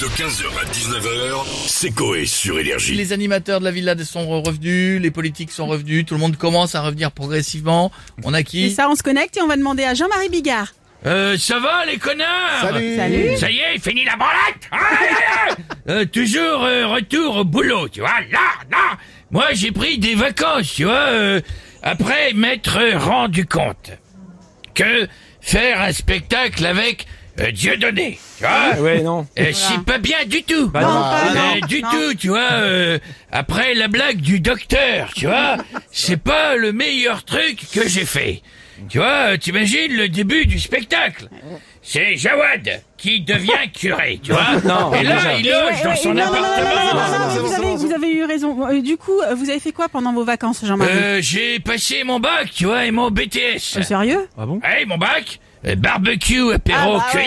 De 15h à 19h, c'est Coé sur Énergie. Les animateurs de la villa sont revenus, les politiques sont revenus, tout le monde commence à revenir progressivement. On a Et qui ça, on se connecte et on va demander à Jean-Marie Bigard. euh, Ça va les connards? Salut. Ça y est, fini la branlette Aïe, aïe, aïe. Euh, Toujours euh, retour au boulot, tu vois. Là, là, moi j'ai pris des vacances, tu vois, euh, après m'être rendu compte que faire un spectacle avec euh, Dieudonné, tu vois, Ouais, non. euh, c'est pas bien du tout. Bah non. pas Euh, non, du non. tout, tu vois. euh, après la blague du docteur, tu vois, c'est pas le meilleur truc que j'ai fait. Tu vois, euh, t'imagines le début du spectacle. C'est Jawad qui devient curé, tu vois. Non, Et là, déjà. il loge dans son non, non, non, non, appartement. non, non, non, vous, avez, vous avez eu raison. Euh, Du coup, euh, vous avez fait quoi pendant vos vacances, Jean-Marie? Euh, j'ai passé mon bac, tu vois, et mon BTS. Euh, Sérieux? Ah bon? Hey, mon bac Barbecue apéro Ah, bah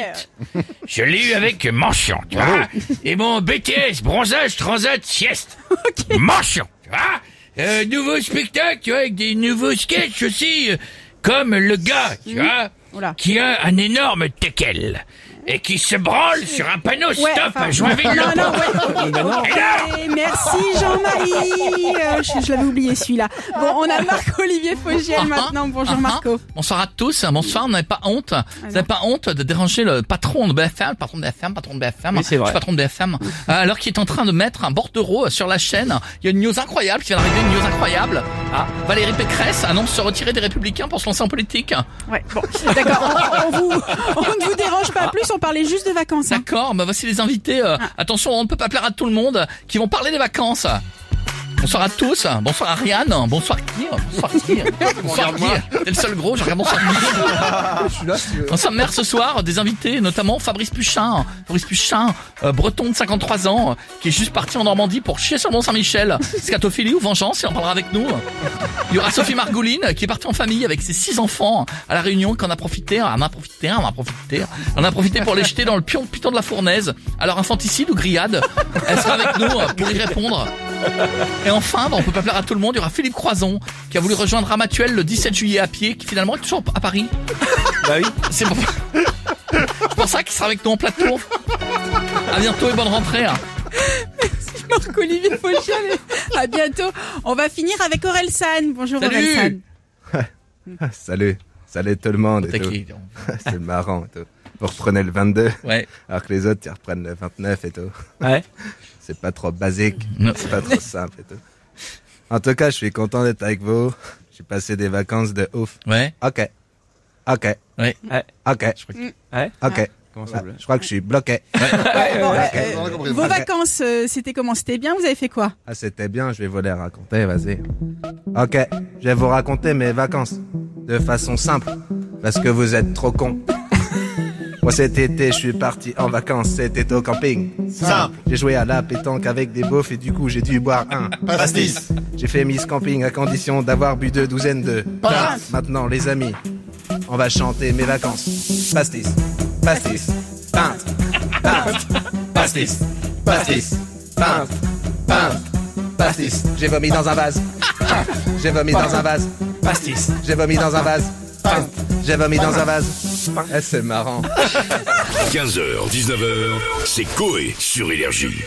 ouais. Je l'ai eu avec mention, tu vois. Et mon BTS, bronzage, transat, sieste. Mention, tu vois. Euh, nouveau spectacle, tu vois, avec des nouveaux sketchs aussi. euh, comme le gars, tu vois, Oula. qui a un énorme teckel. Et qui se branle sur un panneau Ouais, stop enfin, à Joinville. Non, non, ouais. Bah non. Ok, merci Jean-Marie. Euh, je je l'avais oublié celui-là. Bon, on a Marc-Olivier Fogiel maintenant. Bonjour Marco. Bonsoir à tous, bonsoir, vous n'avez pas honte Vous n'avez pas honte de déranger le patron de BFM, patron de BFM, patron de BFM, Oui, c'est vrai. je suis patron de BFM, euh, alors qu'il est en train de mettre un bordereau sur la chaîne. Il y a une news incroyable qui vient d'arriver, une news incroyable. Ah, Valérie Pécresse annonce se retirer des Républicains pour se lancer en politique. Ouais, bon, d'accord. On, on vous, on ne vous dérange pas plus. On parlait juste de vacances. hein. D'accord, bah voici les invités. euh, Attention, on ne peut pas plaire à tout le monde qui vont parler des vacances. Bonsoir à tous, bonsoir Ariane, bonsoir qui Bonsoir qui Bonsoir qui T'es le seul gros, je regarde bonsoir qui Dans sa mère ce soir, des invités, notamment Fabrice Puchin. Fabrice Puchin, euh, breton de 53 ans, qui est juste parti en Normandie pour chier sur Mont-Saint-Michel. Scatophilie ou vengeance, il en parlera avec nous. Il y aura Sophie Margouline, qui est partie en famille avec ses six enfants à la Réunion, qu'on a profité, on a profité, on a profité, on a profité pour les jeter dans le pion, de la fournaise. Alors infanticide ou grillade, elle sera avec nous euh, pour y répondre. Et enfin, bah, on peut pas plaire à tout le monde, il y aura Philippe Croison, qui a voulu rejoindre Ramatuel le 17 juillet à pied, qui finalement est toujours à Paris. Bah oui. C'est pour... ça qu'il sera avec nous en plateau. À bientôt et bonne rentrée. hein. Marc-Olivier Fogiel. À bientôt. On va finir avec Aurel San. Bonjour Salut. Aurel San. Salut, salut tout le monde C'est marrant et tout. Vous reprenez le 22, Ouais. alors que les autres, ils reprennent le 29 et tout. Ouais. C'est pas trop basique, Non. c'est pas trop simple et tout. En tout cas, je suis content d'être avec vous. J'ai passé des vacances de ouf. Ouais. Ok. Ok. Ouais. Ouais. Ok. Ouais. Ok. Comment ça Ah, s'appelle je crois que je suis bloqué. Bon, Ok. euh, vos Ok. vacances, euh, c'était comment? C'était bien Vous avez fait quoi? Ah, c'était bien, je vais vous les raconter, vas-y. Ok, je vais vous raconter mes vacances. De façon simple. Parce que vous êtes trop cons. Moi cet été, je suis parti en vacances, c'était au camping. Simple. J'ai joué à la pétanque avec des beaufs et du coup j'ai dû boire un. Pastis. J'ai fait Miss Camping à condition d'avoir bu deux douzaines de. Passe. Maintenant les amis, on va chanter mes vacances. Pastis. Pastis. Pinte. Pinte. Pastis. Pastis. Pinte. Pinte. Pastis. J'ai vomi dans un vase. J'ai vomi dans un vase. Pastis. J'ai vomi dans un vase. J'ai vomi dans un vase. Eh, c'est marrant. 15h, 19h, c'est Coé sur Énergie.